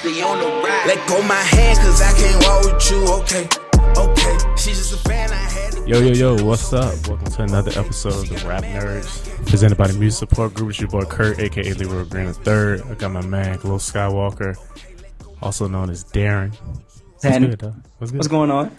especially on the ride. Let go my hands, cause I can't walk with you, okay? Okay, she's just a fan I had. Yo, yo, yo, what's up? Welcome to another episode of the Rap Nerds, presented by the Music Support Group. It's your boy Kurt, aka Leroy Green III. I got my man, Glow Skywalker, also known as Darren. What's good, though? What's good? What's going on?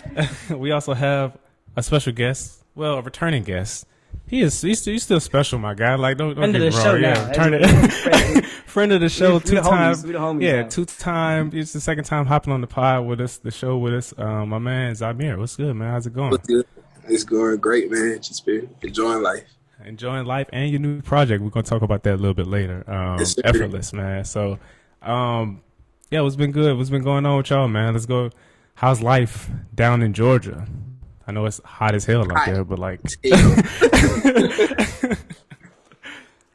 we also have a special guest, well, a returning guest. He is he's, he's still special, my guy. Like don't don't Friend of get the me show wrong. now. Yeah, turn it. Friend. Friend of the show, We- we two the time. homies. We the homies yeah, now. two time. It's the second time hopping on the pod with us, the show with us. Um, my man Zahmir, what's good, man? How's it going? What's good? It's going great, man. Just been enjoying life. enjoying life and your new project. We're gonna talk about that a little bit later. Um, Yes, effortless, man. So, um, yeah, what's been good? What's been going on with y'all, man? Let's go. How's life down in Georgia? I know it's hot as hell out Hot. there, but like,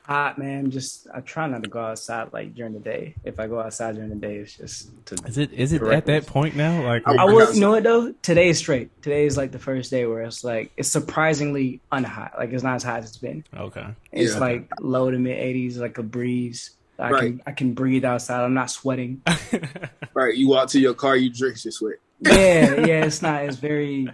Hot man. Just I try not to go outside like during the day. If I go outside during the day, it's just to. is it is it at Correct. that point now? Like, I I work will. You know what though? Today is straight. Today is like the first day where it's like it's surprisingly unhot. Like it's not as hot as it's been. okay, It's Yeah. like low to mid 80s, like a breeze. I Right. can I can breathe outside. I'm not sweating. right, you walk to your car, you drink your sweat. yeah, yeah. It's not. It's very,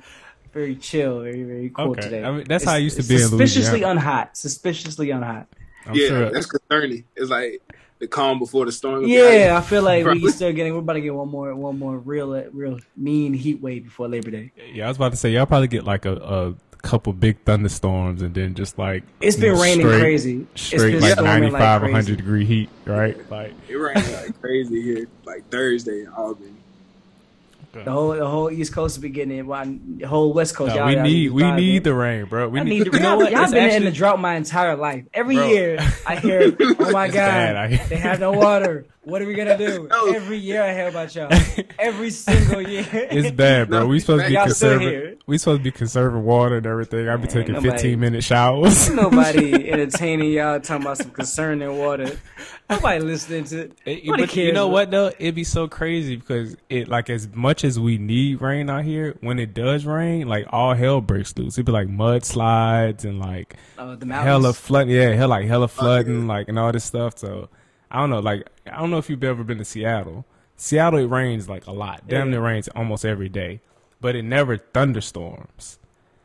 very chill. Very, very cool Okay. today. I mean, that's It's- how I used to be in Suspiciously Louisiana. unhot. Suspiciously unhot. I'm yeah, sure. that's concerning. It's like the calm before the storm. Yeah, I feel like we Probably. still getting. We're about to get one more, one more real, real mean heat wave before Labor Day. Yeah, I was about to say y'all probably get like a, a couple big thunderstorms and then just like it's been know, raining straight- crazy. straight it's been like 95 like 100 degree heat, right? Like, It rained like crazy here, like Thursday in Albany. The whole, the whole East Coast will be getting it. While the whole West Coast, no, y'all, we y'all need we vibing. need the rain, bro. We I need, need the you know y'all, what? y'all It's been in the drought my entire life. Every Bro. year I hear, "Oh my It's bad god, out they have no water. What are we gonna do?" No. Every year I hear about y'all. Every single year. It's bad, bro. We supposed to be conserving. We supposed to be conserving water and everything. I be taking nobody- 15 minute showers. Nobody entertaining y'all talking about some concerning water. Nobody listening to. It- Nobody but you know bro. what though? It'd be so crazy because it like as much as we need rain out here, when it does rain, like all hell breaks loose. It'd be like mudslides and like Uh, the hella mountains. flood. Yeah, hell like hella flooding, yeah. like and all this stuff. So I don't know. Like I don't know if you've ever been to Seattle. Seattle it rains like a lot. Damn, Yeah. it rains almost every day, but it never thunderstorms.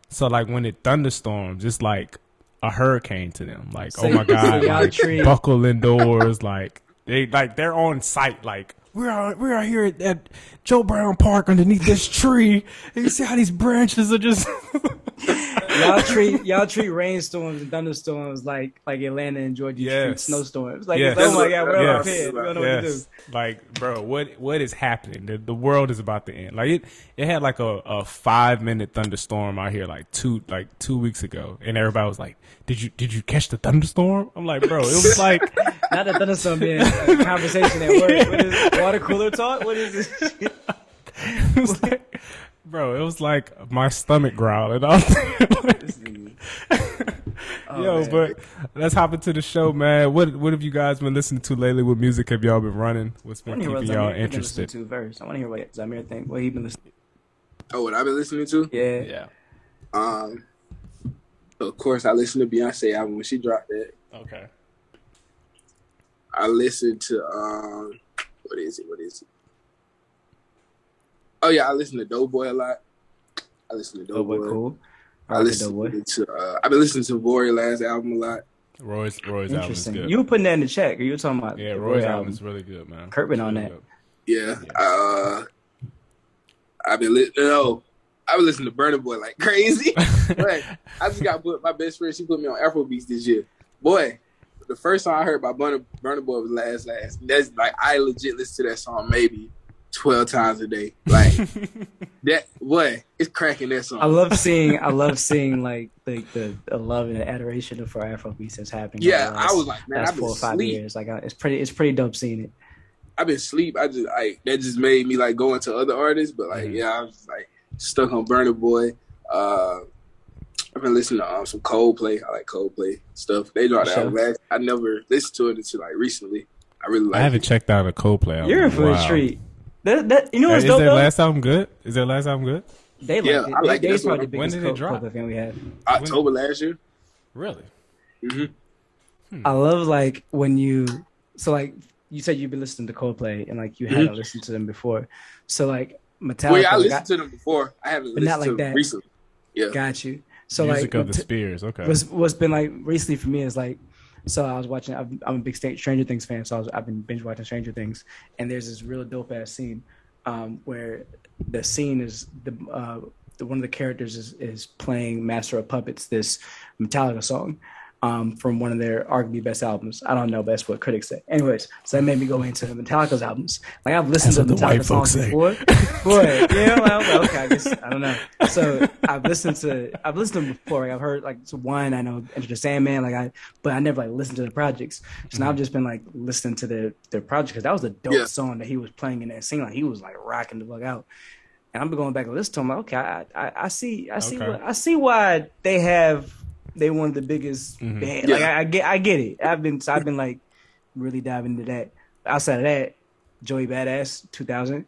So like when it thunderstorms, it's like a hurricane to them. Like So- oh my god, so like, buckle indoors. like they like they're on site. Like we're we're out here at, at Joe Brown Park underneath this tree, and you see how these branches are just. y'all treat y'all treat rainstorms and thunderstorms like like Atlanta and Georgia treat snowstorms. Like Yes. it's, oh my god, we're Yes. We don't know what to do. Like, bro, what what is happening? The, the world is about to end. Like it, it had like a, a five minute thunderstorm out here like two like two weeks ago, and everybody was like, "Did you did you catch the thunderstorm?" I'm like, bro, it was like, Not that thunderstorm being a conversation at work. What is water cooler talk? What is this? it was like bro, it was like my stomach growling. I was like, Oh, Yo, man. but let's hop into the show, man. What what have you guys been listening to lately? What music have y'all been running? What's been want to hear what keeping y'all Zahmir interested? to first. I want to hear what Zahmir think. What he been listening. Oh, what I've been listening to? Yeah. Yeah. Um, of course, I listened to Beyonce album when she dropped it. Okay. I listened to um, what is it? What is it? Oh yeah, I listen to Doughboy a lot. I listen to Doughboy Doughboy. cool. I I listen Doughboy. to. Uh, I've been listening to Vori last album a lot. Roy's Roy's album is Interesting. good. You were putting that in the check. Or you were talking about yeah, Roy's Roy album is really good, man. Kurt been on Really that. good. Yeah. Uh, I've been listening. No, I've been listening to Burna Boy like crazy. But I just got put my best friend. She put me on Afro beats this year. Boy, the first song I heard by Burna, Burna Boy was Last Last. That's like I legit listen to that song maybe twelve times a day. Like that. Boy, it's cracking that song. I love seeing. I love seeing like the the, the love and the adoration for Afrobeats that's happening. yeah, last- I was like, man, last I've been four or five sleep. years. Like I- it's pretty. It's pretty dope seeing it. I've been sleep. I just like that just made me like go into other artists. But like, Mhm. yeah, I was like stuck on Burna Boy. Uh, I've been listening to um, some Coldplay. I like Coldplay stuff. They dropped that Sure. album last. I never listened to it until like recently. I really like. I haven't it. checked out a Coldplay. You're in in for while. a treat. That, that, you know what's Is dope their though? last album good? Is their last album good? they Yeah, like it. I like it. they, That's they probably the when did it drop? Coldplay fan we had. October last year. Really? hmm I love like when you so like you said you've been listening to Coldplay and like you hadn't listened to them before. So like Metallica, Well, yeah, I like, listened to them before. I haven't But not listened to like them that. recently. Yeah. got you. So Music like of the t- Spears. Okay. what's what's been like recently for me is like so I was watching I'm, I'm a big Stranger Things fan so I was, I've been binge watching Stranger Things. And there's this real dope ass scene um, where the scene is the, uh, the one of the characters is, is playing Master of Puppets this Metallica song um, from one of their arguably best albums I don't know but that's what critics say anyways so that made me go into Metallica's albums like I've listened That's to what the Metallica songs say. before boy you know I was like, okay I guess I don't know so I've listened to I've listened to them before. Like I've heard like so one I know Enter the Sandman. Like I, but I never like listened to the projects. So now I've just been like listening to their their project because that was a dope Yeah. song that he was playing in that scene. Like he was like rocking the fuck out. And I'm been going back and listening to him. Like okay, I I, I see I see Okay. what, I see why they have they one of the biggest Mhm. band. Like Yeah. I, I get I get it. I've been I've been like really diving into that. Outside of that, Joey Badass 2000.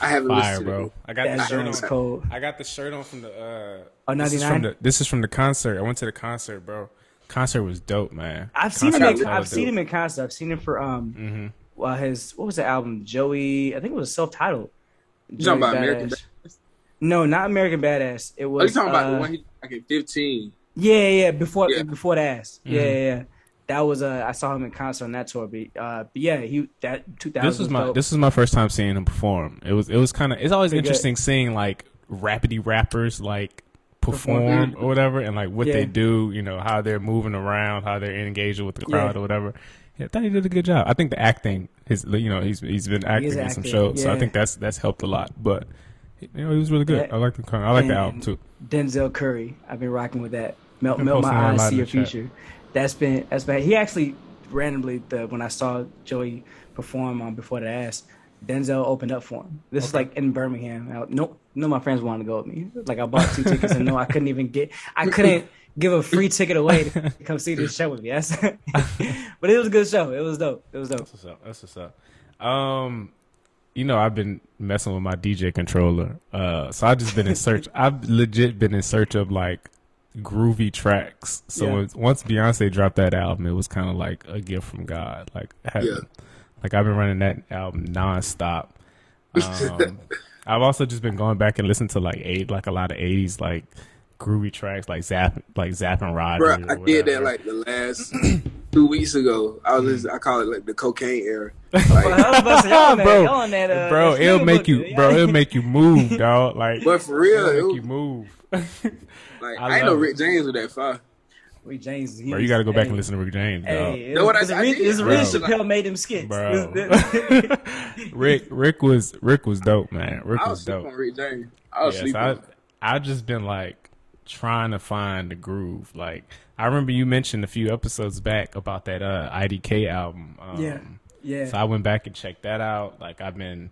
I haven't Fire, listened bro. I got That the shirt on. cold. I got the shirt on from the. Uh, Oh, this is 99? from the. This is from the concert. I went to the concert, bro. Concert was dope, man. I've seen him. Concert In, I've seen dope. him in concert. I've seen him for um Mm-hmm. well, his what was the album? Joey, I think it was self-titled. You talking about Joey American Badass. No, not American Badass. It Oh, you was. talking about uh, the one he like in 15? Yeah, yeah, yeah, before Yeah. before the ass. Yeah, Mhm. yeah, yeah. That was uh, I saw him in concert on that tour. But, uh, but yeah, he that 2000. This was my. dope. This was my first time seeing him perform. It was. It was kind of. It's always Pretty good. interesting seeing like rapidy rappers like perform or whatever, and like what Yeah. they do. You know how they're moving around, how they're engaging with the Yeah. crowd or whatever. Yeah, I thought he did a good job. I think the acting, his, you know, he's he's been acting is in some acting, shows, so I think that's that's helped a lot. But you know, he was really good. Yeah. I like the I like the album too. Denzel Curry. I've been rocking with that. Melt, melt my posting that a lot eyes, see your chat. future. That's been that's been. He actually randomly the when I saw Joey perform on Before the Ass, Denzel opened up for him. This is like in Birmingham. I, no, no, my friends wanted to go with me. Like I bought two tickets and no, I couldn't even get. I couldn't give a free ticket away to come see this show with me. That's, but it was a good show. It was dope. It was dope. That's what's up. That's what's up. Um, you know, I've been messing with my DJ controller. Uh, so I've just been in search. I've legit been in search of like groovy tracks. So Yeah. once Beyonce dropped that album, it was kind of like a gift from God. Like, had- Yeah. like I've been running that album nonstop. Um, I've also just been going back and listening to like eight, like a lot of eighties, like groovy tracks, like Zapp, like Zapp and Roger. Bro, or I did that like the last two weeks ago. I was listening, I call it like the cocaine era. Well, Like, I was about to say, y'all that, Bro, that, uh, bro, it'll make you, yeah. bro, it'll make you move, dog. Like, but for real, it'll make was- you move. like I I, ain't know. Rick James was that far. Rick James. he bro, you got to go back hey, and listen to Rick James, dog. Hey, Know what I- it's a I re- did? it's a Chappelle made them skits. bro. Rick, Rick was, Rick was dope, man. Rick I was was dope. on Rick James. I was Yes, sleeping. I. I just been like trying to find the groove. Like, I remember you mentioned a few episodes back about that uh, IDK album. Um, Yeah. yeah. So I went back and checked that out. Like, I've been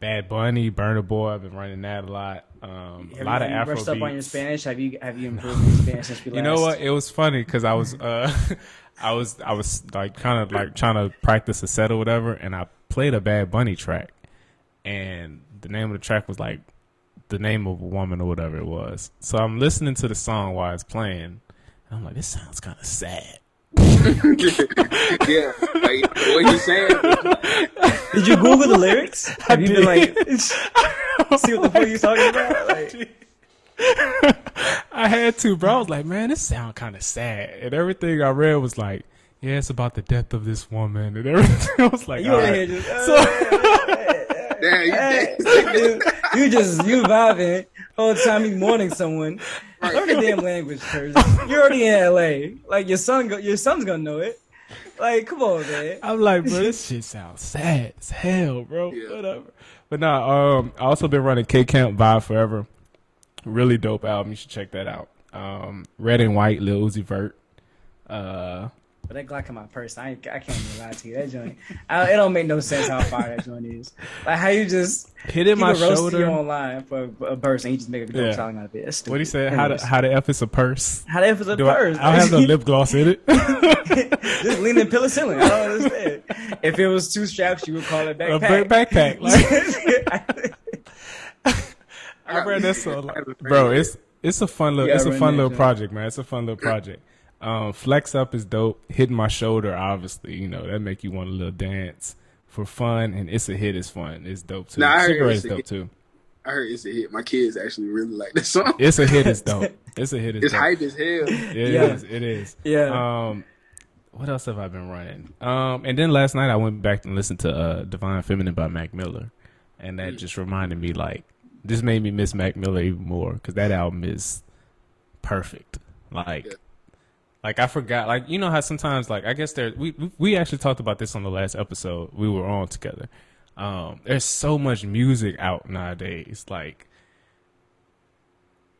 Bad Bunny, Burna Boy. I've been running that a lot. Um, a lot of Afro brushed up on your. Spanish? Have you have you improved your Spanish since we last? You know what? It was funny because I was, uh, I was, I was like kind of like trying to practice a set or whatever, and I played a Bad Bunny track, and the name of the track was like the name of a woman or whatever it was. So I'm listening to the song while it's playing, and I'm like, this sounds kind of sad. yeah, like what you saying? Did you Google the lyrics? Have you been like see what the fuck you talking about? Like, I had to, bro. I was like, man, this sound kind of sad, and everything I read was like. Yeah, it's about the death of this woman and everything. I was like, you all over right. here just So- Damn, you Hey, dead. you, you just you vibing all the time you mourning someone. Right. Learn the damn language, Curtis. You're already in LA. Like your son, go, your son's gonna know it. Like, come on, man. I'm like, bro, this shit sounds sad as hell, bro. Yeah. Whatever. But nah, um, I also been running K Camp Vibe Forever. Really dope album. You should check that out. Um, Red and White, Lil Uzi Vert. Uh, But that Glock in my purse, I, I can't even lie to you. That joint, I, it don't make no sense how far that joint is. Like how you just hit in my a roast you shoulder. online for a purse and you just make a dope Yeah. song out of it. What do you say? How the, how to F is a purse? How the f is a Do purse? I don't have no lip gloss in it. just lean and penicillin. I don't understand. If it was two straps, you would call it a backpack. back- backpack. Like, I read that song, like, bro. It's it's a fun little Yeah, it's a fun little joint. project, man. It's a fun little project. Um, Flex up is dope. Hitting my shoulder, obviously, you know that make you want a little dance. for fun, and it's a hit is fun. It's dope too. Nah, I heard Cigarette It's is a dope Hit. too. I heard it's a hit. My kids actually really like this song. It's a hit is dope. It's a hit is It's dope. hype as hell. It Yeah. is, It is. Yeah. Um, what else have I been running? Um, and then last night I went back and listened to uh, "Divine Feminine" by Mac Miller, and that just reminded me like this made me miss Mac Miller even more because that album is perfect. Like, Yeah. Like I forgot. Like you know how sometimes like I guess there we we- actually talked about this on the last episode we were on together. Um, there's so much music out nowadays. Like,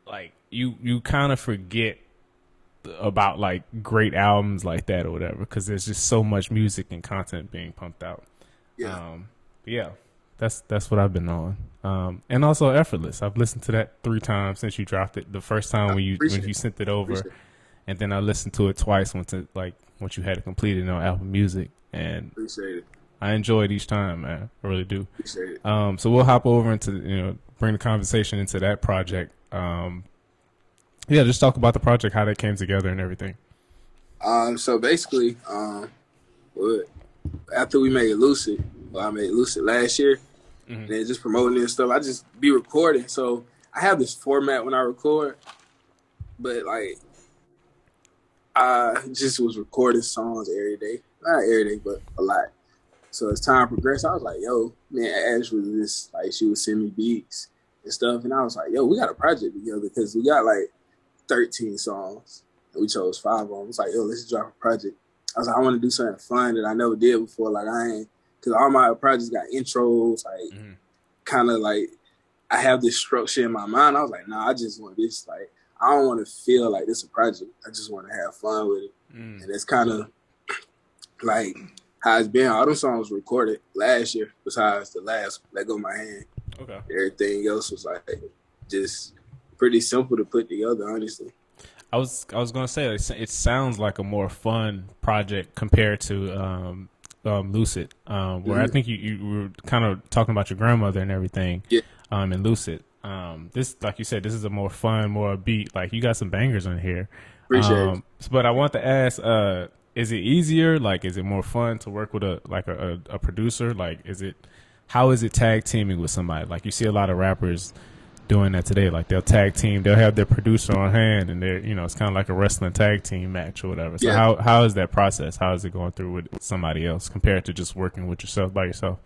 like you you kind of forget about like great albums like that or whatever because there's just so much music and content being pumped out. Yeah. Um, yeah, that's that's what I've been on. Um, and also effortless. I've listened to that three times since you dropped it. The first time I when you when you sent it over, it. And then I listened to it twice once it like once you had it completed on Apple Music, and Appreciate it. I enjoyed each time, man. I really do. Appreciate it. Um, so we'll hop over into you know bring the conversation into that project. Um, yeah, just talk about the project, how that came together, and everything. Um, so basically, um, what after we made Lucid, well, I made Lucid last year, and just promoting it and stuff. I just be recording. So I have this format when I record, but like I just was recording songs every day, not every day, but a lot. So as time progressed, I was like, "Yo, man, Ash was just like she would send me beats and stuff," and I was like, "Yo, we got a project together because we got like 13 songs." And we chose five of them. It's like, yo, let's drop a project. I was like, I want to do something fun that I never did before. Like, I ain't, because all my projects got intros, like, Mhm. kind of like, I have this structure in my mind. I was like, nah, I just want this. Like, I don't want to feel like this a project. I just want to have fun with it. Mm. And it's kind of like how it's been. All them songs recorded last year, besides the last Let Go My Hand. Okay. Everything else was like just pretty simple to put together, honestly. I was I was gonna say it, it sounds like a more fun project compared to um, um, Lucid, um, where I Mhm. think you, you were kind of talking about your grandmother and everything. Yeah. Um, in Lucid, um, this like you said, this is a more fun, more beat. Like you got some bangers in here. Appreciate it. Um, But I want to ask, uh, is it easier? Like, is it more fun to work with a like a, a, a producer? Like, is it how is it tag teaming with somebody? Like, you see a lot of rappers doing that today. Like, they'll tag team, they'll have their producer on hand, and they're you know it's kind of like a wrestling tag team match or whatever. So Yeah. how how is that process? How is it going through with somebody else compared to just working with yourself by yourself?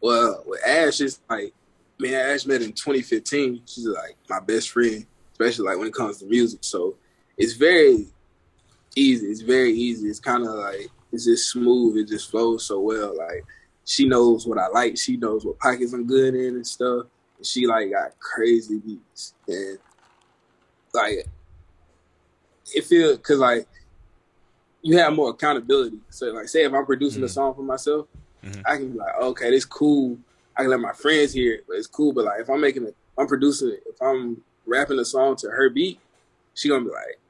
Well, with Ash, it's like me and Ash met in 2015. She's like my best friend, especially like when it comes to music. So it's very easy. It's very easy. It's kind of like it's just smooth. It just flows so well. Like she knows what I like. She knows what pockets I'm good in and stuff. And she like got crazy beats and like it feels because like you have more accountability. So like, say if I'm producing a Mhm. song for myself. Mhm. I can be like, okay, this cool. I can let my friends hear it, but it's cool. But like, if I'm making it, I'm producing it. If I'm rapping a song to her beat, she gonna be like,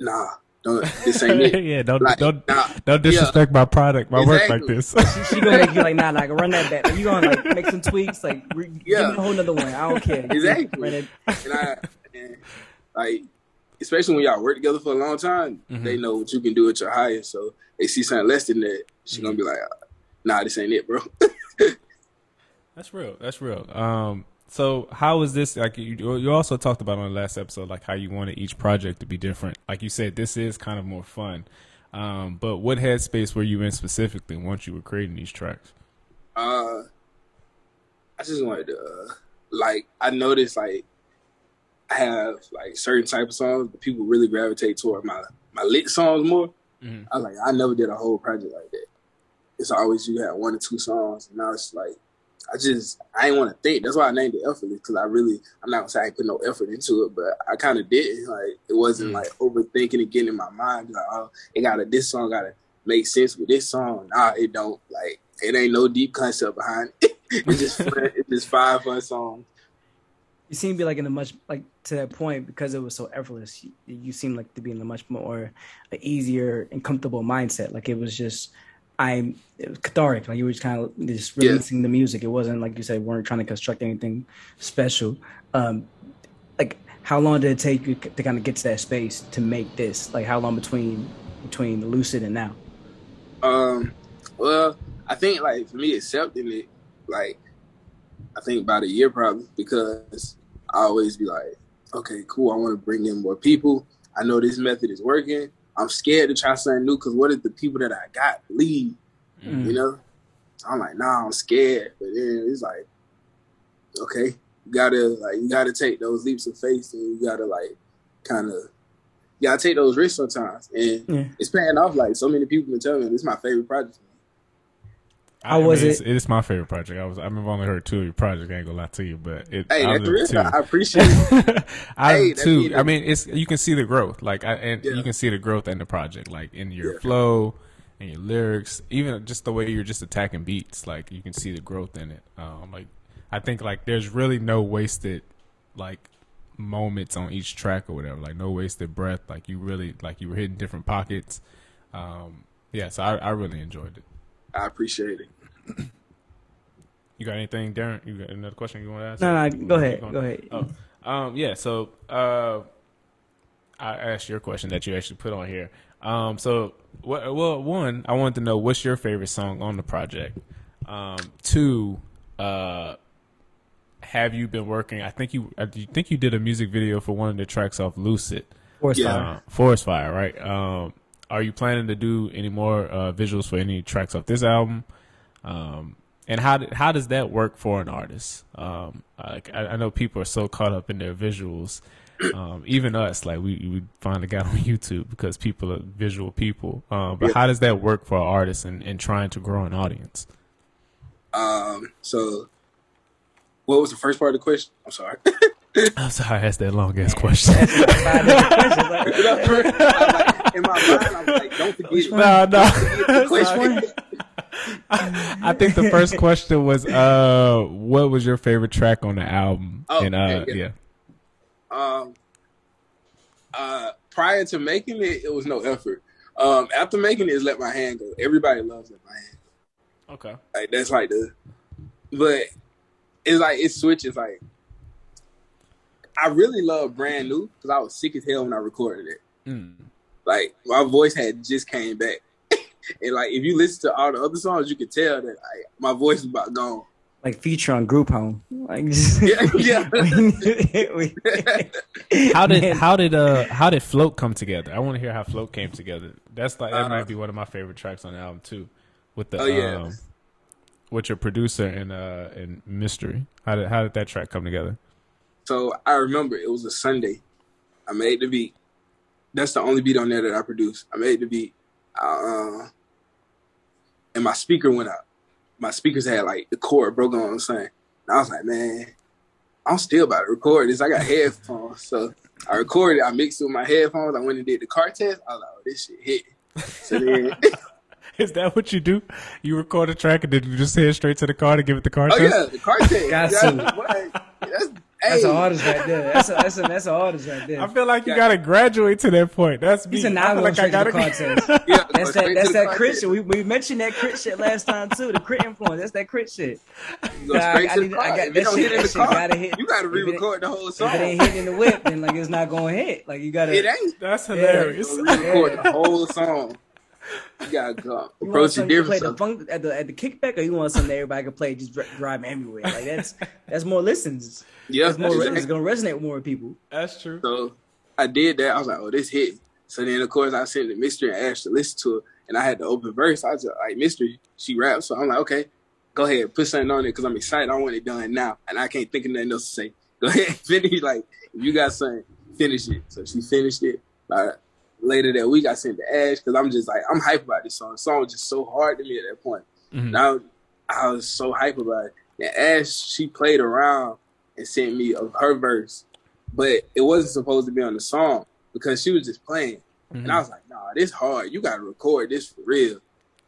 nah, don't. This ain't it. yeah, don't Like, don't nah, don't disrespect my product, my work like this. She gonna make you like, nah, nah, run that back. You gonna like make some tweaks, like re- give Yeah. me a whole nother one. I don't care. Exactly. And I, and like, especially when y'all work together for a long time, Mhm. they know what you can do at your highest. So they see something less than that, she gonna be like, nah, this ain't it, bro. That's real. That's real. Um, so how is this? Like you, you also talked about on the last episode, like how you wanted each project to be different. Like you said, this is kind of more fun. Um, but what headspace were you in specifically once you were creating these tracks? Uh, I just wanted to, uh, like, I noticed, like, I have, like, certain type of songs, but people really gravitate toward my, my lit songs more. Mhm. I was like, I never did a whole project like that. It's always you have one or two songs, and now it's like, I just, I didn't want to think. That's why I named it Effortless, because I really, I'm not going to say I put no effort into it, but I kind of didn't. Like, it wasn't, Mm. like, overthinking and getting in my mind. Like, oh, it got to, this song got to make sense with this song. Nah, it don't. Like, it ain't no deep concept behind it. it's just fun. it's just five fun songs. You seem to be like in a much like to that point because it was so effortless. You, you seem like to be in a much more easier and comfortable mindset. Like it was just I'm it was cathartic. Like you were just kind of just Yeah. releasing the music. It wasn't like you said weren't trying to construct anything special. Um, like how long did it take you to kind of get to that space to make this? Like how long between between Lucid and now? Um, well, I think like for me accepting it, like I think about a year probably because I always be like, okay, cool. I want to bring in more people. I know this method is working. I'm scared to try something new because what if the people that I got leave? Mm. You know, so I'm like, nah, I'm scared. But then it's like, okay, you gotta like you gotta take those leaps of faith and you gotta like kind of you gotta take those risks sometimes. And Yeah. it's paying off. Like so many people been telling me this is my favorite project. How was it's, it? It is my favorite project. I was. I've only heard two of your projects. I ain't gonna lie to you, but it. Hey, I that's the was two. I appreciate it. I Hey, have that two. mean- I mean, it's you can see the growth, like, I, and Yeah. you can see the growth in the project, like in your Yeah. flow and your lyrics, even just the way you're just attacking beats. Like you can see the growth in it. Um, like I think like there's really no wasted like moments on each track or whatever. Like no wasted breath. Like you really like you were hitting different pockets. Um, yeah, so I, I really enjoyed it. I appreciate it. You got anything, Darren? You got another question you want to ask? No, no, go ahead, go ahead. Oh, um, yeah. So, uh, I asked your question that you actually put on here. Um, so, what, well, one, I wanted to know what's your favorite song on the project. Um, two, uh, have you been working? I think you, I think you did a music video for one of the tracks off Lucid, Forest Yeah. Fire. uh, Forest Fire, right? Um, are you planning to do any more uh, visuals for any tracks off this album? Um, and how did, how does that work for an artist? Um, like I, I know people are so caught up in their visuals, um, even us. Like we we finally got on YouTube because people are visual people. Um, but Yeah. how does that work for an artist and, and trying to grow an audience? Um, so what was the first part of the question? I'm sorry. I'm sorry, I asked that long ass question. Five different questions, I'm in my mind, I'm like, don't forget it. no, no. Question. I think the first question was, uh, what was your favorite track on the album? Oh, and uh, okay, yeah. yeah. Um, uh, prior to making it, it was no effort. Um, after making it, is let my hand go. Everybody loves let my hand. go. Okay. Like that's like the, but it's like it switches. Like I really love brand new because I was sick as hell when I recorded it. Mm. Like my voice had just came back, and like if you listen to all the other songs, you could tell that like, my voice is about gone. like feature on Group Home. Like, Yeah, yeah. we- How did Man. how did uh how did Float come together? I want to hear how Float came together. That's like that Uh, might be one of my favorite tracks on the album too. With the Oh, yeah. um, with your producer and uh and Mystery. How did how did that track come together? So I remember it was a Sunday. I made the beat. That's the only beat on there that I produced. I made the beat, uh, and my speaker went out. My speakers had like the cord broken on the same. And I was like, man, I'm still about to record this. I got headphones, so I recorded. I mixed it with my headphones. I went and did the car test. I was like, oh, this shit hit. So then, Is that what you do? You record a track and then you just head straight to the car to give it the car oh test? yeah, the car test. Got That's, to. that's, that's hey, an artist right there. That's a, that's a, that's an artist right there. I feel like you gotta graduate to that point. That's me. He said, I "Now feel like I straight to gotta car test." Yeah, That's that. That's that car crit shit. We, we mentioned that crit shit last time too. The crit influence. That's that crit shit. You go Nah, straight I to the need- car. I got- if it that don't shit- hit in that the shit car, gotta hit. you got to re-record the whole If song. it ain't hitting the whip, then like it's not going to hit. Like you gotta. It ain't. That's hilarious. You gotta re-record the whole song. You gotta go You want approach it something to play the funk at the at the kickback, or you want something that everybody can play just dri- drive everywhere? Like that's that's more listens. Yeah, That's more. exactly. It's gonna resonate with more people. That's true. So I did that. I was like, oh, this hit. So then, of course, I sent the mystery and Ash to listen to it, and I had the open verse. I was just like, mystery, she raps. So I'm like, okay, go ahead, put something on it because I'm excited. I want it done now, and I can't think of nothing else to say. Go ahead, finish. Like, you got something, finish it. So she finished it. Like, later that week, I sent to Ash because I'm just like, I'm hype about this song. The song was just so hard to me at that point. Mhm. Now I was so hype about it. And Ash, she played around and sent me a, her verse, but it wasn't supposed to be on the song because she was just playing. And I was like, nah, this hard. You gotta record this for real.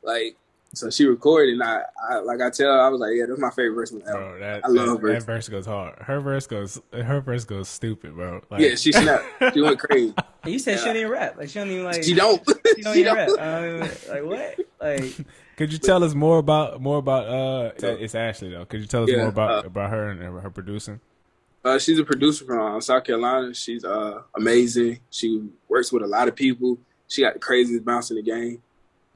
Like, so she recorded, and I, I like I tell her, I was like, yeah, that's my favorite verse on the album. Bro, that, I love that, her verse. that verse goes hard. Her verse goes. Her verse goes stupid, bro. Like, Yeah, she snapped. she went crazy. And you said she don't rap. Like she don't even like. She don't. She don't she even don't. rap. Um, like what? Like Could you tell us more about more about uh? It's Ashley though. Could you tell us Yeah, more about uh, about her and her producing? Uh, she's a producer from uh, South Carolina. She's uh, amazing. She works with a lot of people. She got the craziest bounce in the game.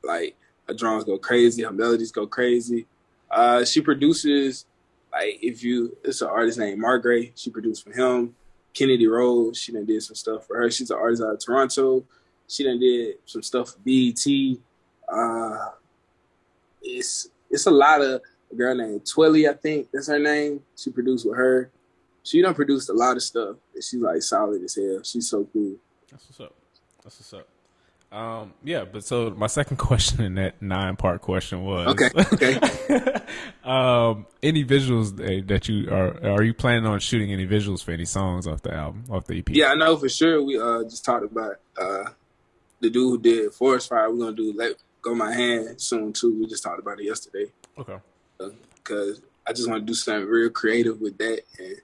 Like Her drums go crazy. Her melodies go crazy. Uh, she produces like if you it's an artist named Margray. She produced for him. Kennedy Rose. She done did some stuff for her. She's an artist out of Toronto. She done did some stuff for BET. Uh, it's it's a lot of a girl named Twilly, I think that's her name. She produced with her. She done produced a lot of stuff. And she's like solid as hell. She's so cool. That's what's up. That's what's up. Um, yeah, but so my second question in that nine part question was Okay. Okay. um, any visuals that- that you are are you planning on shooting any visuals for any songs off the album off the EP? yeah, I know for sure. We uh just talked about uh the dude who did Forest Fire. We're gonna do Let Go My Hand soon too. We just talked about it yesterday. Okay. Because I just want to do something real creative with that and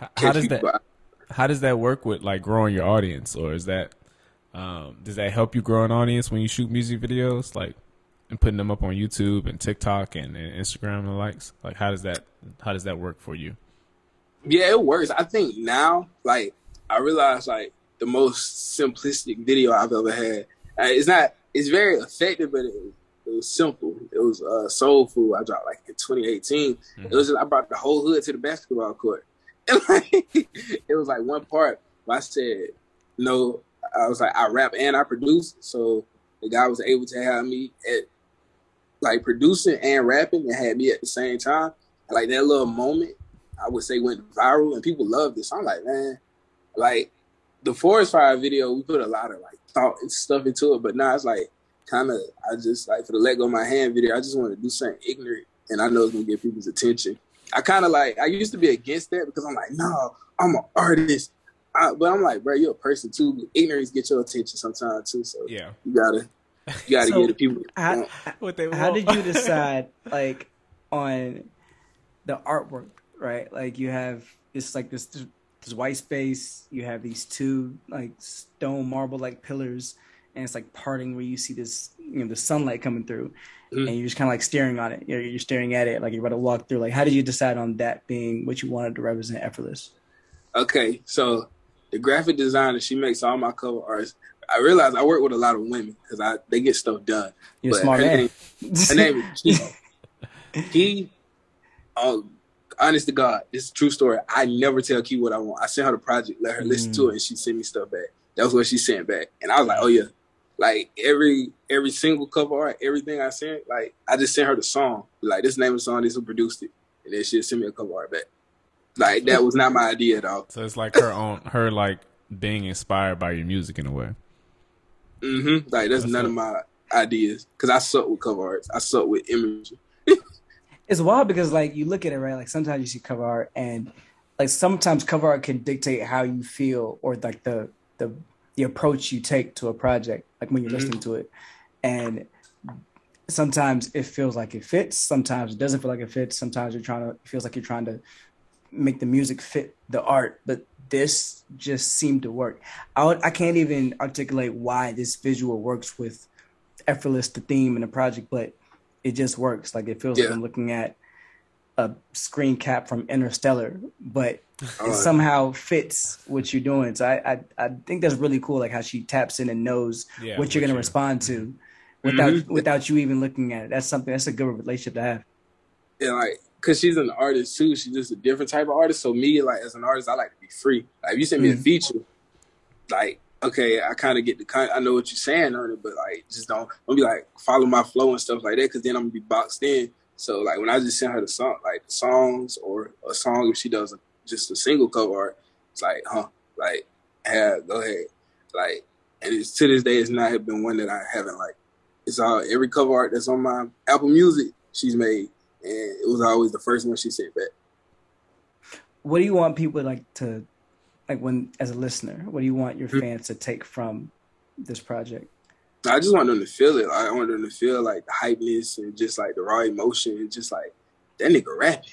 H- How does that how does that work with like growing your audience, or is that um, does that help you grow an audience when you shoot music videos, like and putting them up on YouTube and TikTok and, and Instagram and the likes? Like, how does that how does that work for you? Yeah, it works. I think now, like, I realize like the most simplistic video I've ever had. Uh, it's not. It's very effective, but it, it was simple. It was uh, Soul Food. I dropped like in 2018. It was just, I brought the whole hood to the basketball court. And like, it was like one part. Where I said no. I was like I rap and I produce, so the guy was able to have me at like producing and rapping and had me at the same time. Like that little moment I would say went viral and people loved it. So I'm like, man, like the Forest Fire video, we put a lot of like thought and stuff into it, but now it's like kind of, I just like for the Let Go My Hand video, I just want to do something ignorant and I know it's gonna get people's attention. I kind of like, I used to be against that because I'm like, no, I'm an artist. I, but I'm like, bro, you're a person too. Ignorance get your attention sometimes too. So Yeah. you gotta, you gotta So, give the people. How, What they how did you decide like on the artwork right like you have it's like this this white space you have these two like stone marble like pillars and it's like parting where you see this you know the sunlight coming through Mhm. and you're just kind of like staring on it you're, you're staring at it like you're about to walk through like how did you decide on that being what you wanted to represent effortless Okay, so the graphic designer, she makes all my cover arts. I realize I work with a lot of women because I they get stuff done. you're But smart her man name- Her name is Key. Key, um, honest to God, this is a true story. I never tell Key what I want. I sent her the project, let her listen to it, and she sent me stuff back. That was what she sent back, and I was like, oh yeah, like every every single cover art, everything I sent, like I just sent her the song, like this name of the song, this who produced it, and then she sent me a cover art back. Like that was not my idea at all. So it's like her own her like being inspired by your music in a way. Mm-hmm. Like that's That's none it. of my ideas because I suck with cover arts. I suck with imagery. it's wild because like you look at it right like sometimes you see cover art and like sometimes cover art can dictate how you feel or like the the the approach you take to a project like when you're Mhm. listening to it and sometimes it feels like it fits sometimes it doesn't feel like it fits sometimes you're trying to it feels like you're trying to make the music fit the art but this just seemed to work. I, would, I can't even articulate why this visual works with effortless the theme in the project but it just works. Like it feels like i'm looking at a screen cap from interstellar but Uh, it somehow fits what you're doing. So I, I i think that's really cool like how she taps in and knows Yeah, what you're going to you- respond to without Mhm. without you even looking at it. That's something that's a good relationship to have. And like because she's an artist too. She's just a different type of artist. So me, like as an artist, I like to be free. Like if you send me a Mhm. feature, like okay, I kind of get the kind. I know what you're saying on it, but like just don't don't be like follow my flow and stuff like that. Because then I'm gonna be boxed in. So like when I just send her the song, like the songs or a song, if she does a, just a single cover art, it's like huh, like yeah, go ahead, like. And it's to this day, it's not been one that I haven't like. It's all every cover art that's on my Apple Music she's made, and it was always the first one she sent back. what do you want people like to like when as a listener what do you want your Mhm. fans to take from this project I just want them to feel it. I want them to feel like the hypeness and just like the raw emotion and just like that nigga rapping.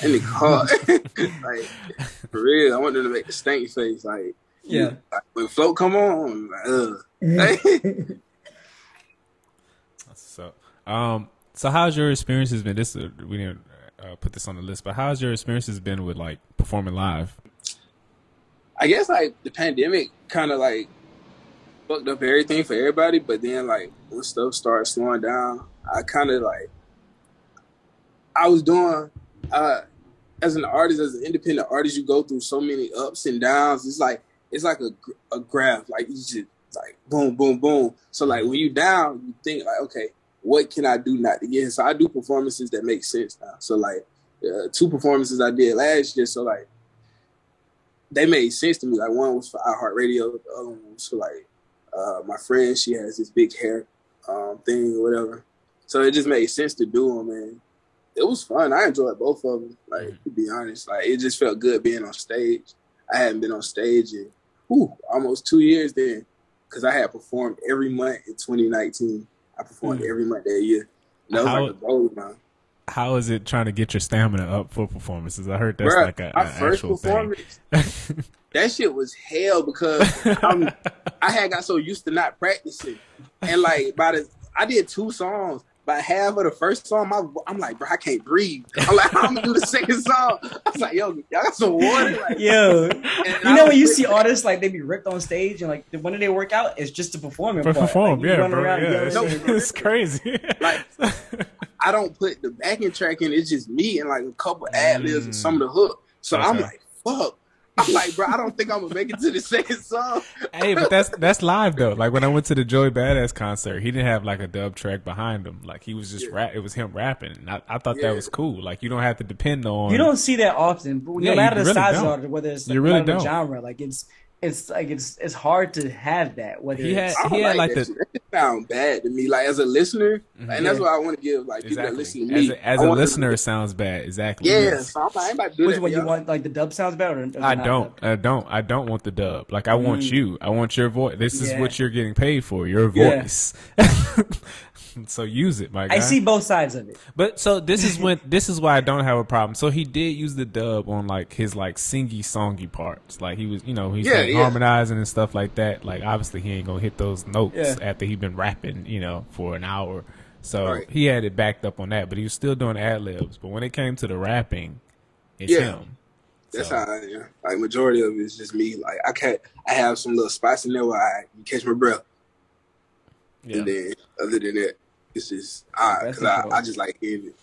That nigga hard. like for real. I want them to make the stank face. Like Yeah. like, when float come on, I'm like, ugh. So, um, so how's your experiences been? This uh, we didn't uh, put this on the list, but how's your experiences been with like performing live? I guess like the pandemic kind of like fucked up everything for everybody. But then like when stuff started slowing down, I kind of like I was doing uh as an artist, as an independent artist, you go through so many ups and downs. It's like it's like a, a graph, like you just like boom, boom, boom. So like when you down, you think like, okay, what can I do not to get? So I do performances that make sense now. So like uh, two performances I did last year, so like they made sense to me. Like one was for iHeartRadio, the other one was for like uh, my friend. She has this big hair um, thing or whatever. So it just made sense to do them, man. It was fun. I enjoyed both of them. Like to be honest, like it just felt good being on stage. I hadn't been on stage in whew, almost two years then, because I had performed every month in 2019. I performed Mm. every month that year. And that was How- like a goal mine. How is it trying to get your stamina up for performances? I heard that's Bruh, like a, my an first actual thing. performance, that shit was hell because I'm, I had got so used to not practicing, and like by the I did two songs. By half of the first song, my, I'm like, bro, I can't breathe. I'm like, I'm gonna do the second song. I was like, yo, y'all got some water? Like, Yo, and you I know when you was- see artists like they be ripped on stage and like when they work out, it's just to perform. For perform, like, yeah, bro. around Yeah, yelling it's, and- it's crazy. Like, I don't put the backing track in. It's just me and like a couple ad libs and some of the hook. So I'm like, fuck. I'm like, bro, I don't think I'm gonna make it to the second song. hey, but that's that's live though. Like when I went to the Joey Badass concert, he didn't have like a dub track behind him. Like he was just Yeah. rap. It was him rapping. And I, I thought Yeah. that was cool. Like you don't have to depend on. You don't see that often, but Yeah, no matter you the really size don't. of it, whether it's You really don't. genre, like it's it's like it's it's hard to have that. Whether He had- I He had, like, like, that the- shit. That shit sound bad to me. Like as a listener, and that's what I want to give like people that listen to as me. a, as a want to- listener, it sounds bad. Exactly. Yeah, yes. so I'm like, I ain't about to do which that. one you y'all. want? Like the dub sounds better? Or, or I don't. dub? I don't. I don't want the dub. Like I want Mm. you. I want your voice. This is Yeah. what you're getting paid for. Your Yeah. voice. so use it, my guy. I see both sides of it. But so this is when this is why I don't have a problem. So he did use the dub on like his like singy songy parts. Like he was, you know, he's Yeah, like yeah. harmonizing and stuff like that. Like obviously he ain't gonna hit those notes Yeah. after he been rapping, you know, for an hour. So Right. he had it backed up on that, but he was still doing ad libs. But when it came to the rapping, it's Yeah. him. That's So- how I am. Like majority of it is just me. Like I can't. I have some little spots in there where I catch my breath, Yeah. and then other than that, it's just ah, That's because I. I just like hearing it.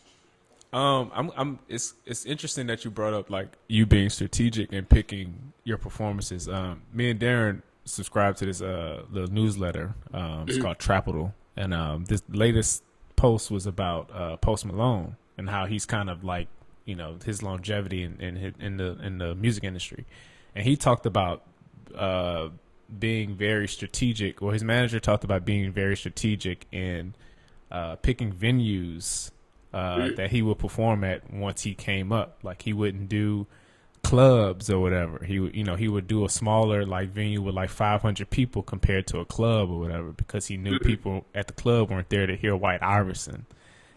Um, I'm, I'm. It's, it's interesting that you brought up like you being strategic and picking your performances. Um, me and Darren subscribe to this uh little newsletter. Um, it's called Trapital, and um, this latest post was about uh Post Malone and how he's kind of like you know his longevity in in, in the in the music industry, and he talked about uh being very strategic. Well, his manager talked about being very strategic in uh, picking venues uh, that he would perform at once he came up. Like he wouldn't do clubs or whatever. He would, you know, he would do a smaller like venue with like 500 people compared to a club or whatever because he knew people at the club weren't there to hear White Iverson.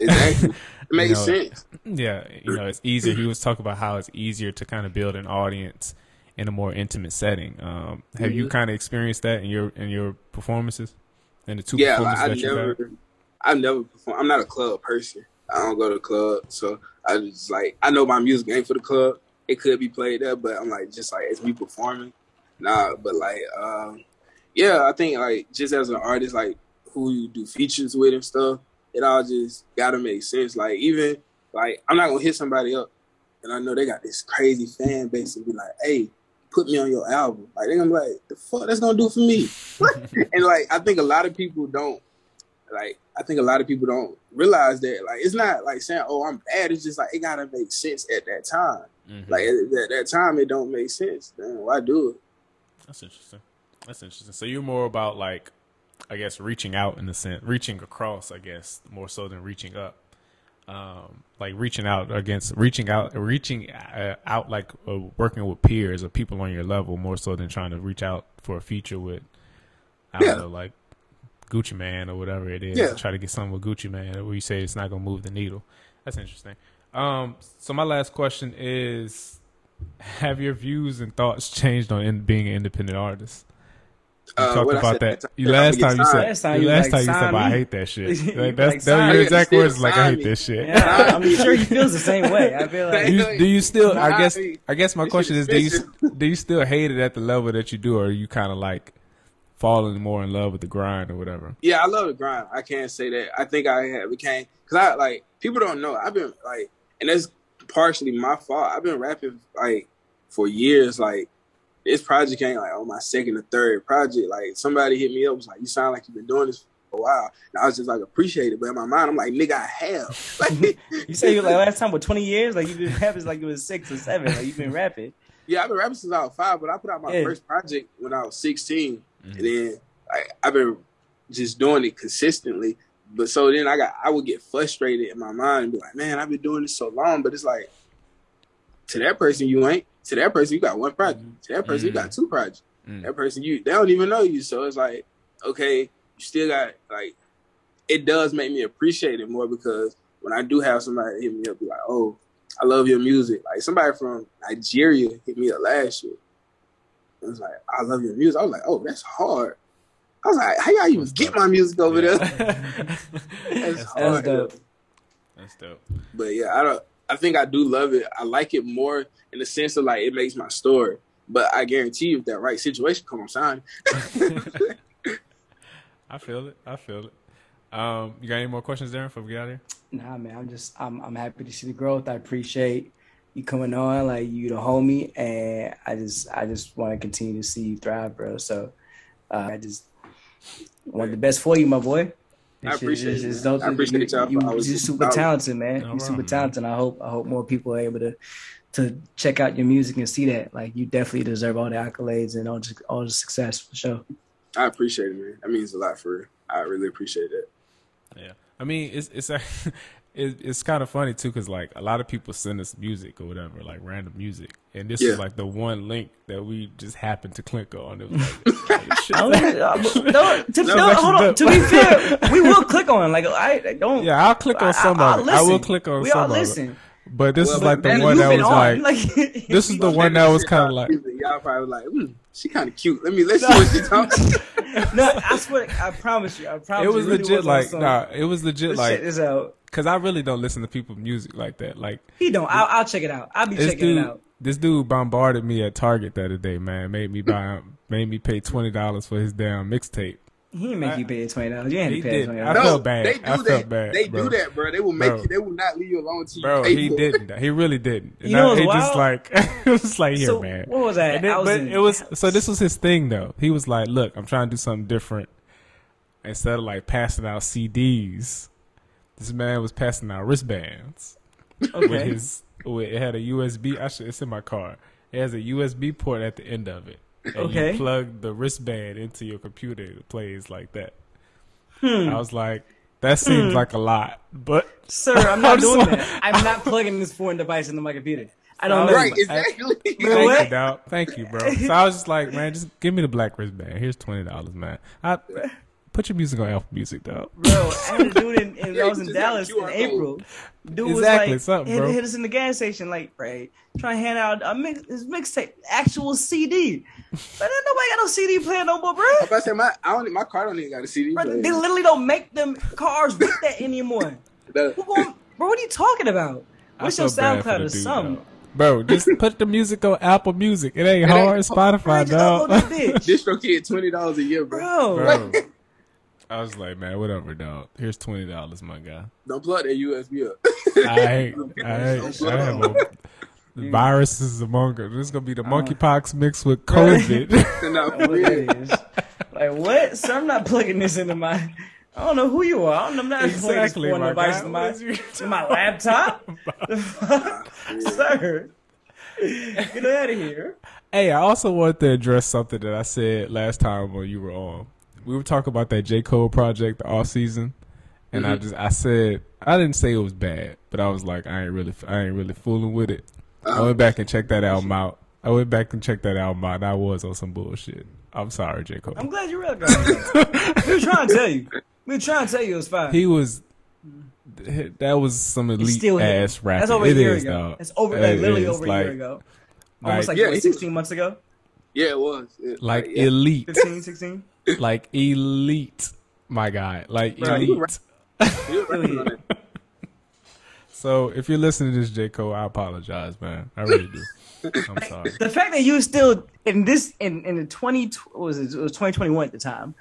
Exactly, it makes know, sense. Yeah, you know, it's easier. He was talking about how it's easier to kind of build an audience in a more intimate setting. Um, have you Mhm. kind of experienced that in your in your performances? In the two Yeah, performances I that you've had? never, I never perform. I'm not a club person. I don't go to the club, so I just like I know my music ain't for the club. It could be played there, but I'm like just like it's me performing. Nah, but like, um, yeah, I think like just as an artist, like who you do features with and stuff, it all just gotta make sense. Like even like I'm not gonna hit somebody up, and I know they got this crazy fan base and be like, hey. Put me on your album. Like they're gonna be like, the fuck that's gonna do for me. and like I think a lot of people don't like I think a lot of people don't realize that like it's not like saying oh I'm bad it's just like it gotta make sense at that time Mhm. like at that, time it don't make sense then why do it That's interesting. That's interesting. So you're more about like, I guess, reaching out in the sense, reaching across, I guess, more so than reaching up. Um, like reaching out against, reaching out, reaching uh, out, like uh, working with peers or people on your level, more so than trying to reach out for a feature with, I don't Yeah. know, like Gucci Mane or whatever it is. Yeah. Try to get something with Gucci Mane where you say it's not gonna move the needle. That's interesting. Um, so my last question is have your views and thoughts changed on in, being an independent artist? You Uh, talked about said that. that You last time you said Last time you you last like, time you said, "Sign "But I hate that shit." Like, Like, that's that sign your exact Still words. Like I hate me. this shit. Yeah, I, I'm sure he feels the same way. I feel Do like you, do you still? I guess. I- I guess my question is: Do you do you still hate it at the level that you do, or are you kind of like falling more in love with the grind or whatever. Yeah, I love the grind. I can't say that. I think I have became because I like people don't know. I've been like, and that's partially my fault. I've been rapping like for years. Like this project ain't like on my second or third project. Like somebody hit me up was like, "You sound like you've been doing this for a while." And I was just like appreciate it, but in my mind, I'm like, "Nigga, I have." Like, You say you like last time with 20 years, like you've been rapping like it was six or seven, like you've been rapping. yeah, I've been rapping since I was five, but I put out my Yeah. first project when I was 16, mm-hmm. and then like I've been just doing it consistently. But so then I got I would get frustrated in my mind and be like, man, I've been doing this so long, but it's like to that person you ain't. To that person you got one project. To that person you got two projects. Mm. That person you they don't even know you. So it's like, okay, you still got like it does make me appreciate it more because when I do have somebody hit me up be like, oh, I love your music. Like somebody from Nigeria hit me up last year. It was like, I love your music. I was like, oh, that's hard. I was like, how y'all even get my music over there? That's That's dope. That's dope. But yeah, I don't. I think I do love it. I like it more in the sense of like it makes my story. But I guarantee you, if that right situation come on, sign. I feel it. I feel it. Um, you got any more questions, Darren, before we get out of here? Nah, man, I'm just I'm I'm happy to see the growth. I appreciate you coming on, like you the homie, and I just I just want to continue to see you thrive, bro. So uh, I just want the best for you, my boy. I It's just- appreciate it's it, just man. dope I appreciate you. You, you you're super super talented, man. No You're super problem, talented. I hope I hope more people are able to to check out your music and see that. Like you definitely deserve all the accolades and all the, all the success for sure. I appreciate it, man. That means a lot for real. I really appreciate it. Yeah, I mean, it's it's it, it's kind of funny too, because like a lot of people send us music or whatever, like random music, and this Yeah. is like the one link that we just happened to click on. It was like, hey, shit. I don't, uh, no, to, That no, hold on. To be fair, we will click on. Like I, I don't. yeah, I'll click on I- some I'll of it. I will click on we some all of it. listen. But this Well, is like the man, one that was on. like, like this is the one that was kind of like, y'all probably like, hmm, she kind of cute. Let me let's see what she talking. no, I swear, I promise you, I promise. it was you, really legit like, some- nah, it was legit Let's like, check this out. cause I really don't listen to people's music like that. Like He don't. I'll, I'll check it out. I'll be checking dude, it out. this dude bombarded me at Target the other day, man. Made me buy, made me pay twenty dollars for his damn mixtape. He didn't make you pay twenty dollars. You ain't He to pay did. twenty I dollars. felt bad. They do I that. bad, they bro. do that, bro. They will make Bro. you. They will not leave you alone until you Bro, pay he for didn't. He really didn't. And You know I- what's he just wild? like it was like here, So man. what was that? Then, I was but in- it was so. This was his thing, though. He was like, "Look, I'm trying to do something different. Instead of like passing out CDs, this man was passing out wristbands with Okay. his. With, it had a USB. I should. It's in my car. It has a USB port at the end of it. And Okay. You plug the wristband into your computer. It plays like that. Hmm. I was like, that seems like a lot, but Sir, I'm not I'm doing sorry. that. I'm not plugging this foreign device into my computer. I don't know. Right, I- exactly. Bro, Thank you, dog. Thank you, bro. So I was just like, man, just give me the black wristband. Here's twenty dollars, man. I put your music on Apple Music, though. Bro, I had a dude in, in Yeah, I was in just got a Dallas in April. Dude Exactly, was something, like, bro. hit, hit us in the gas station, like, right, trying to hand out a mix, his mixtape, actual CD. But then nobody got no CD player no more, bro. If I said my, I don't, my car don't even got a CD Bro, player. they literally don't make them cars with that anymore. Who going, bro, what are you talking about? What's your feel bad for SoundCloud or something? dog. Bro, just put the music on Apple Music. It ain't ain't- hard. Bro, Spotify, just upload dog. that bitch. Twenty dollars a year, bro. Bro, Bro. I was like, man, whatever, dog. Here's twenty dollars, my guy. Don't plug that USB up. I, I, I have a mm. viruses among us. This is gonna be the uh, monkeypox mixed with COVID. no, for what real. that is. Like what? Sir, I'm not plugging this into my. I don't know who you are. I'm not Exactly, plugging this my device to my, to my laptop. Sir, get out of here. Hey, I also wanted to address something that I said last time when you were on. We were talking about that J Cole project, the off season, and I mm-hmm. just I said I didn't say it was bad, but I was like I ain't really I ain't really fooling with it. I went back and checked that album out. I went back and checked that album out. And I was on some bullshit. I'm sorry, J Cole. I'm glad you realized. that. we were trying to tell you. We were trying to tell you it was fine. He was. That was some It's elite still hit. ass rap. That's over a It year is, ago. dog. It's over, It like, literally is, over like- a year ago. Almost like, yeah, what, he- 16 months ago? Yeah, it was. It- Like yeah. elite, 15, 16? Like elite, my guy, like Bro, elite. He was rapping on it. So if you're listening to this, J Cole, I apologize, man. I really do. I'm sorry. the fact that you still in this in in the 20 was it, it was 2021 at the time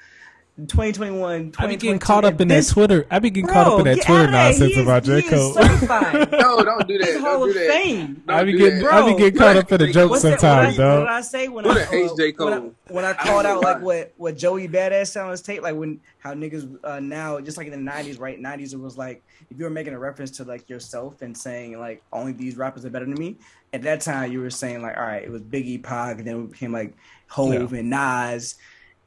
2021 I be getting caught up in that Twitter. I be getting caught up in that get Twitter nonsense about J he Cole. No, don't do that. He's Hall of. Fame. I be getting that. I be getting caught up in the jokes What's that, sometimes, what I, dog. What I say when Who I, the uh, J. when I when I I called don't out like what what Joey Badass sound on his tape, like when how niggas uh, now just like in the '90s, right? '90s it was like if you were making a reference to like yourself and saying like only these rappers are better than me. At that time, you were saying like all right, it was Biggie, Pac, and then it became like Hove Yeah. and Nas,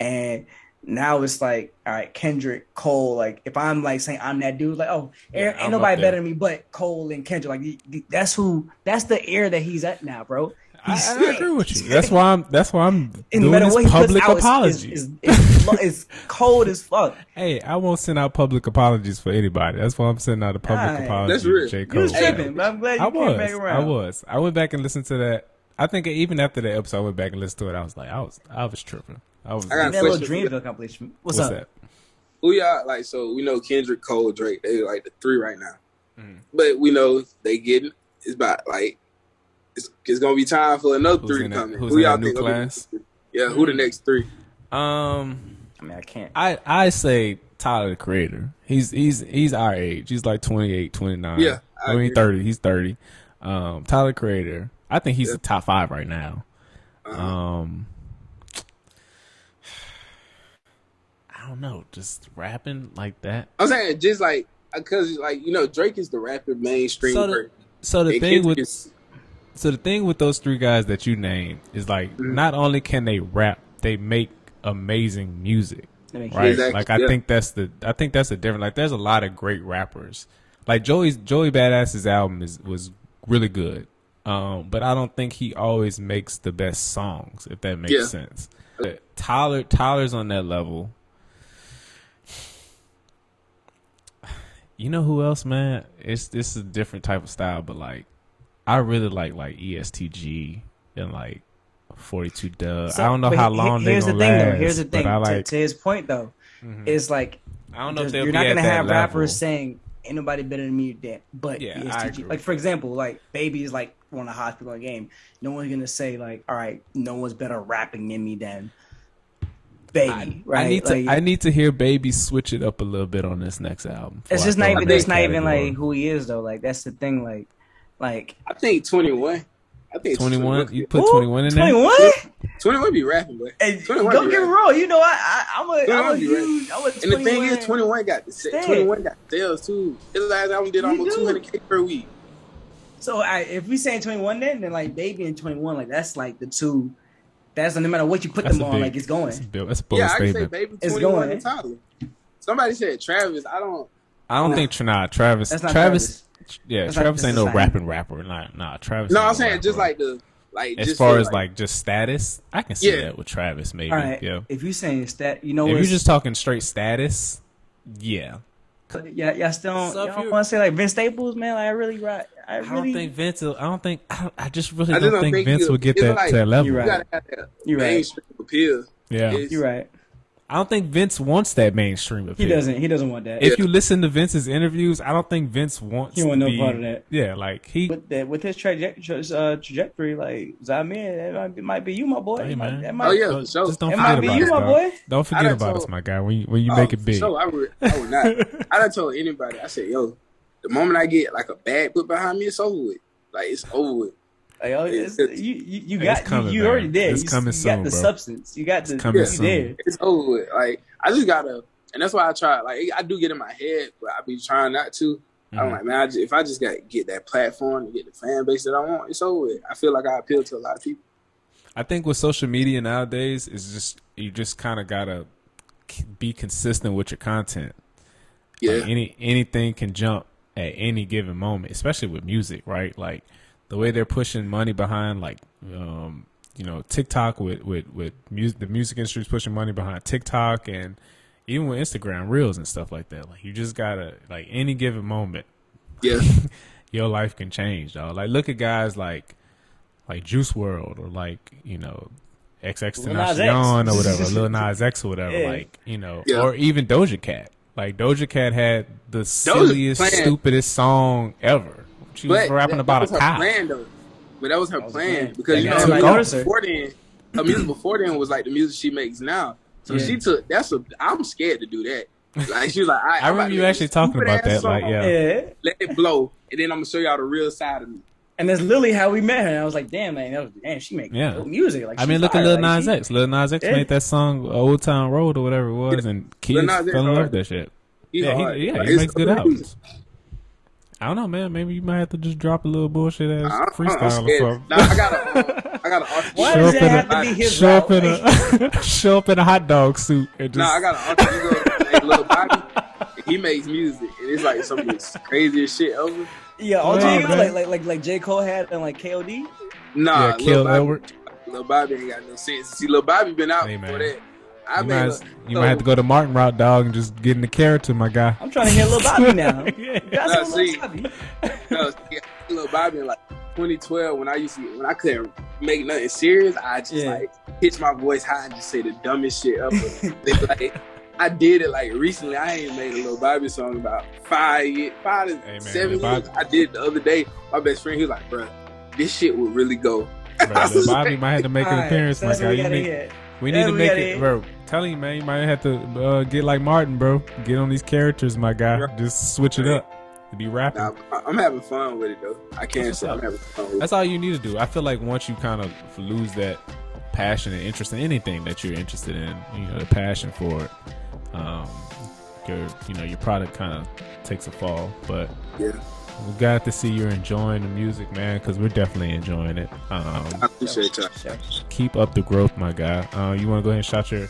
and now it's like all right, Kendrick, Cole. Like if I'm like saying I'm that dude, like oh, Yeah, ain't I'm nobody better than me but Cole and Kendrick. Like the- the- that's who that's the air that he's at now, bro. I, He's I agree with you. That's why I'm. That's why I'm and doing no matter this what he puts public out, apology. It's, it's, it's, it's cold as fuck. hey, I won't send out public apologies for anybody. That's why I'm sending out a public Alright. apology That's real. J You was tripping, but I'm glad you I came was. back around. I was. I went back and listened to that. I think even after that episode, I went back and listened to it. I was like, I was, I was tripping. I was. I got That little question for you. Dreamville compilation. What's, what's up? that? Who y'all like? So we know Kendrick, Cole, Drake. They like the three right now. Mhm. But we know they getting it's about like it's, it's gonna be time for another Who's three in to come who's Who y'all new think? gonna be the class? next three? Yeah, who the next three? Um, I mean, I can't. I I say Tyler the Creator. He's he's he's our age. He's like 28, 29. Yeah, I I, mean agree. thirty. He's thirty. Um, Tyler the Creator. I think he's Yeah. the top five right now. Uh-huh. Um, I don't know, just rapping like that. I'm saying just like because like you know Drake is the rapper mainstream. So the- So the thing with is- so the thing with those three guys that you named is like Mm-hmm. not only can they rap, they make amazing music. Right? Exactly, Like I yeah. think that's the I think that's the difference. Like there's a lot of great rappers. Like Joey's Joey Badass's album is was really good. Um, but I don't think he always makes the best songs, if that makes Yeah. sense. But Tyler Tyler's on that level. You know who else, man? It's this is a different type of style, but like I really like like ESTG and like 42 Dugg. So- I don't know how he- long they Here's gonna the thing, last. though. Here's the but thing. I To- like. to, his point, though, mm-hmm. is like I don't know if they'll you're be not gonna that have level. rappers saying ain't nobody better than me than but Yeah, ESTG. Like for example, like Baby is like one of the hottest people in the game. No one's gonna say like, all right, no one's better rapping than me than Baby. I, right? I need Like, to. I need to hear Baby switch it up a little bit on this next album. it's just not even. it in That's not even like who he is though. Like that's the thing. Like, like I think 21. I think 21. You put Ooh, 21 in there. 21. 21 be rapping, but Hey, don't get me rapping. wrong. You know, I, I I'm a, I'm a huge. I'm a And the thing is, 21 got the Stay. 21 got sales too. His last album did You almost do. 200k per week. So I, if we say 21, then then like Baby and 21, like that's like the two. That's no matter what you put That's them on, big- like it's going. That's a, that's a bold Yeah, I can say statement. Baby It's going. and Tyler. Somebody said Travis. I don't. I don't Nah. think nah, Travis. That's not Travis. Yeah, That's Travis that's ain't no same. rapping rapper. Nah, nah. Travis. No, I'm no saying rapper. just like the like. as just far as like just status, I can see Yeah. that with Travis maybe. All right. Yeah. If you're saying stat, you know If you're just talking straight status, yeah. Yeah, y'all still don't, y'all don't want to say like Vince Staples, man. Like I really, right? I I really. don't think Vince. Will, I don't think. I, don't, I just really I don't, don't think, think Vince he'll- get that like- to that level. You're you right. gotta have that You're right. appeal. Yeah. It's- You're right. I don't think Vince wants that mainstream appeal. He doesn't. He doesn't want that. If you listen to Vince's interviews, I don't think Vince wants. He want to no be- part of that. Yeah, like he. with that, with his trajectory, uh, trajectory, like Zahmir, that might be, might be you, my boy. Hey, That might- man. that might- Oh, yeah, Don't- for sure. Just don't It forget might be about you, us, my dog. boy. Don't forget done about us, my guy. When you, when you Oh, make it big. sure, I would, I would not. I done told anybody. I said, yo, the moment I get like a bag put behind me, it's over with. Like it's over with. Like, oh, it's, you, you, you It's got coming, you, you already there. It's you, coming you soon, got the bro. substance. You got the coming you soon. there. It's over with. Like I just gotta, and that's why I try. Like I do get in my head, but I be trying not to. I'm Mhm. like, man, I just, if I just got to get that platform and get the fan base that I want, it's over with. I feel like I appeal to a lot of people. I think with social media nowadays is just you just kind of gotta be consistent with your content. Yeah, Like any anything can jump at any given moment, especially with music, right? Like the way they're pushing money behind, like um, you know, TikTok with with with music, the music industry is pushing money behind TikTok, and even with Instagram Reels and stuff like that. Like you just gotta like any given moment, yeah, your life can change, dog. Like look at guys like like Juice WRLD or like you know XX Lil Tentacion or whatever, Lil Nas X or whatever. Yeah. Like you know, Yeah. or even Doja Cat. Like Doja Cat had the silliest, stupidest song ever. She was but rapping that- about that a was her cow. plan, though. but that was her was plan plan. because you know everybody like, noticed her. before then, her music before then was like the music she makes now. So Yeah. she took that's a. I'm scared to do that. Like she was like, I remember you actually talking about that, like, yeah. Yeah. Let it blow, and then I'm gonna show y'all the real side of me. And that's literally how we met her. And I was like, damn, man, that was, damn, she make Yeah. good music. Like, I mean, look at fire. Lil Like, Nas she- X. Lil Nas X Yeah. made that song uh, "Old Town Road" or whatever it was, and kids Nas X fell in love with that shit. He yeah, he, yeah, he makes good albums. I don't know, man. Maybe you might have to just drop a little bullshit ass I- I'm freestyle or something. Nah, I got a, I got an Why does up it have to be his show up in a show up in a hot dog suit and just No, I got an alter ego named Bobby. He makes music, and it's like some of the craziest shit ever. Yeah, all Yeah, ego, like, like like like J Cole had and like KOD. Nah, yeah, Lil kill Bobby, Edward. Lil Bobby ain't got no sense. See, Lil Bobby been out Hey, before man. that. I You, made might, a- have- you so- might have to go to Martin route, dog, and just get in the character, my guy. I'm trying to hear Lil Bobby now. Yeah. That's Nah, Lil see. Bobby. No, yeah, Lil Bobby like 2012 when I used to when I couldn't make nothing serious, I just Yeah. like pitch my voice high and just say the dumbest shit ever. It's like I did it like recently. I ain't made a Lil Bobby song about five years, five to Hey, man, seven Lil Bobby- years. I did the other day. My best friend, he was like, "Bro, this shit would really go." Bro, Lil Bobby might have to make an appearance, so my that's guy. You need, hear. We need That's to we make it, bro. Telling you, man, you might have to uh, get like Martin, bro. Get on these characters, my guy. Just switch it up. To be rapping. Nah, I'm having fun with it though. I can't That's say I'm having fun with it. That's all you need to do. I feel like once you kind of lose that passion and interest in anything that you're interested in, you know, the passion for it, um, your you know your product kind of takes a fall. But Yeah, we got to see you're enjoying the music, man, because we're definitely enjoying it. Um, I appreciate y'all. keep up the growth, my guy. Uh, you want to go ahead and shout your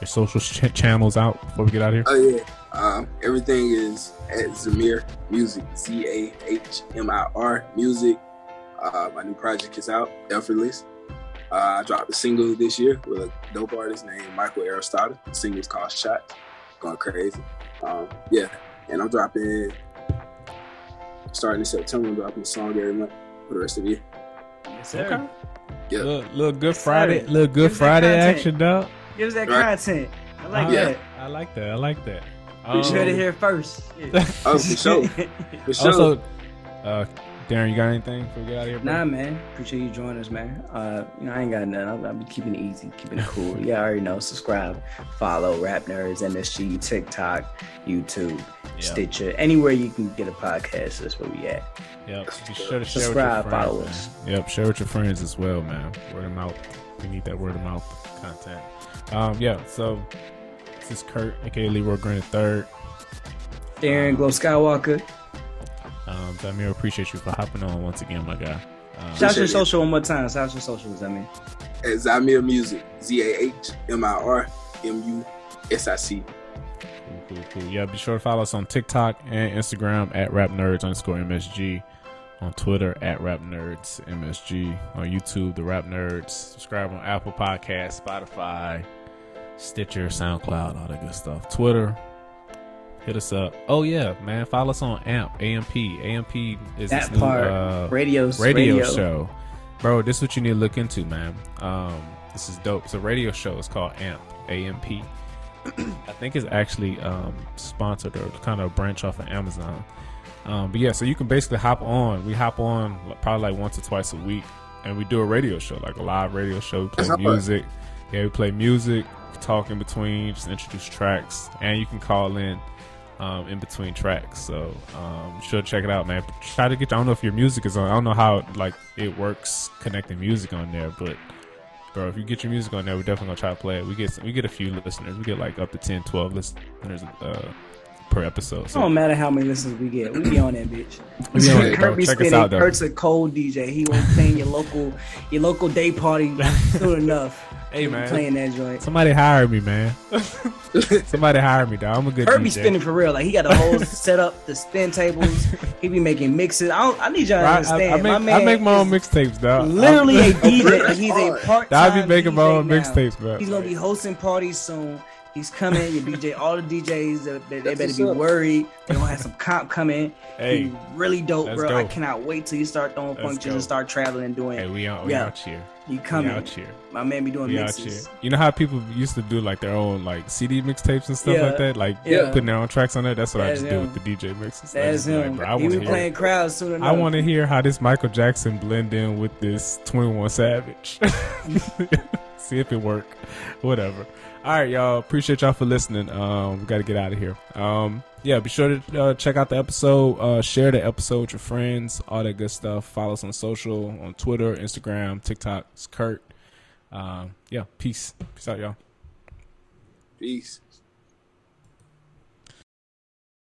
your social ch- channels out before we get out of here? Oh yeah. Um, everything is at Zahmir Music. Z A H M I R Music. Uh, my new project is out, Effortless. Uh, I dropped a single this year with a dope artist named Michael Aristotle. The single's called Shot. Going crazy. Um, yeah, and I'm dropping starting in September. I'm dropping a song every month for the rest of the year. Yes, sir. Okay. Yeah. Little, little Good Yes, Friday, sir. little Good Give us that Friday content. action, dog. Give us that Right. content. I like Uh, Yeah. that. I like that. I like that. You Um, heard it here first. Yeah. Oh, for sure. For sure. Also, uh, Darren, you got anything before we get out of here? Bro? Nah, man. Appreciate you joining us, man. Uh, you know, I ain't got nothing. I'll, I'll be keeping it easy, keeping it cool. Yeah, I already know. Subscribe, follow Rap Nerds, MSG, TikTok, YouTube, Yeah. Stitcher, anywhere you can get a podcast. That's where we at. Yep. Be sure to share Subscribe, with your follow friends. us. man. Yep. Share with your friends as well, man. Word of mouth. We need that word of mouth content. Um, yeah. So this is Kurt, aka Leroy Green Third. Darren Glow Skywalker. Um, Zahmir, appreciate you for hopping on once again, my guy. Um, Shout out Appreciate your social one more time. Shout out your socials, I mean. at Zahmir Music. Z A H M I R M U S I C. Cool, cool, cool. Yeah, be sure to follow us on TikTok and Instagram at Rap Nerds underscore MSG. On Twitter at Rap Nerds MSG. On YouTube, The Rap Nerds. Subscribe on Apple Podcasts, Spotify, Stitcher, SoundCloud, all that good stuff. Twitter, hit us up. Oh yeah, man, follow us on AMP. AMP. AMP is That this new part. uh, Radios. radio, radio. show. Bro, this is what you need to look into, man. Um, this is dope. It's a radio show. It's called AMP. AMP. I think it's actually um, sponsored or kind of a branch off of Amazon. Um, but yeah, so you can basically hop on. We hop on probably like once or twice a week, and we do a radio show, like a live radio show. We play That's not bad. music. Yeah, we play music, talk in between, just introduce tracks, and you can call in um, in between tracks. So um, sure to check it out, man. Try to get. I don't know if your music is on. I don't know how like it works connecting music on there, but bro, if you get your music on there, we're definitely gonna try to play it. We get we get a few listeners. We get like up to 10, 12 listeners uh, per episode. It So don't matter how many listeners we get. We be on that bitch. We be on it, bro. Kurt be Check us spinning. out, though. Kurt's a cold DJ. He won't play your local your local day party soon enough. hey man, playing that joint. somebody hire me, man. somebody hire me, dog. I'm a good Kurt be DJ. spinning for real. Like he got a whole setup, the spin tables. He be making mixes. I don't, I need y'all to Right, I, understand. I make, my man I make my own mixtapes, dog. Literally a I'm- DJ. He's a hard. part I'll time. be making my own mixtapes, bro. He's gonna be hosting parties soon. He's coming. Your DJ, all the DJs, they, they better be up. worried. They gonna have some comp coming. Hey, He really dope, let's bro. I cannot wait till you start throwing Let's functions go. and start traveling and doing. hey, we out, we Yeah. out here. You We coming? out here. My man be doing We out here. mixes. You know how people used to do like their own like CD mixtapes and stuff Yeah. like that, like Yeah. putting their own tracks on there. That's what I That's just do with the DJ mixes. I That's be like, him. I he be to playing crowds soon enough. I want to hear how this Michael Jackson blend in with this Twenty One Savage. See if it work. Whatever. All right, y'all. Appreciate y'all for listening. Um, we got to get out of here. Um, yeah, be sure to uh, check out the episode. Uh, share the episode with your friends. All that good stuff. Follow us on social, on Twitter, Instagram, TikTok. It's Kurt. Um, yeah, peace. Peace out, y'all. Peace.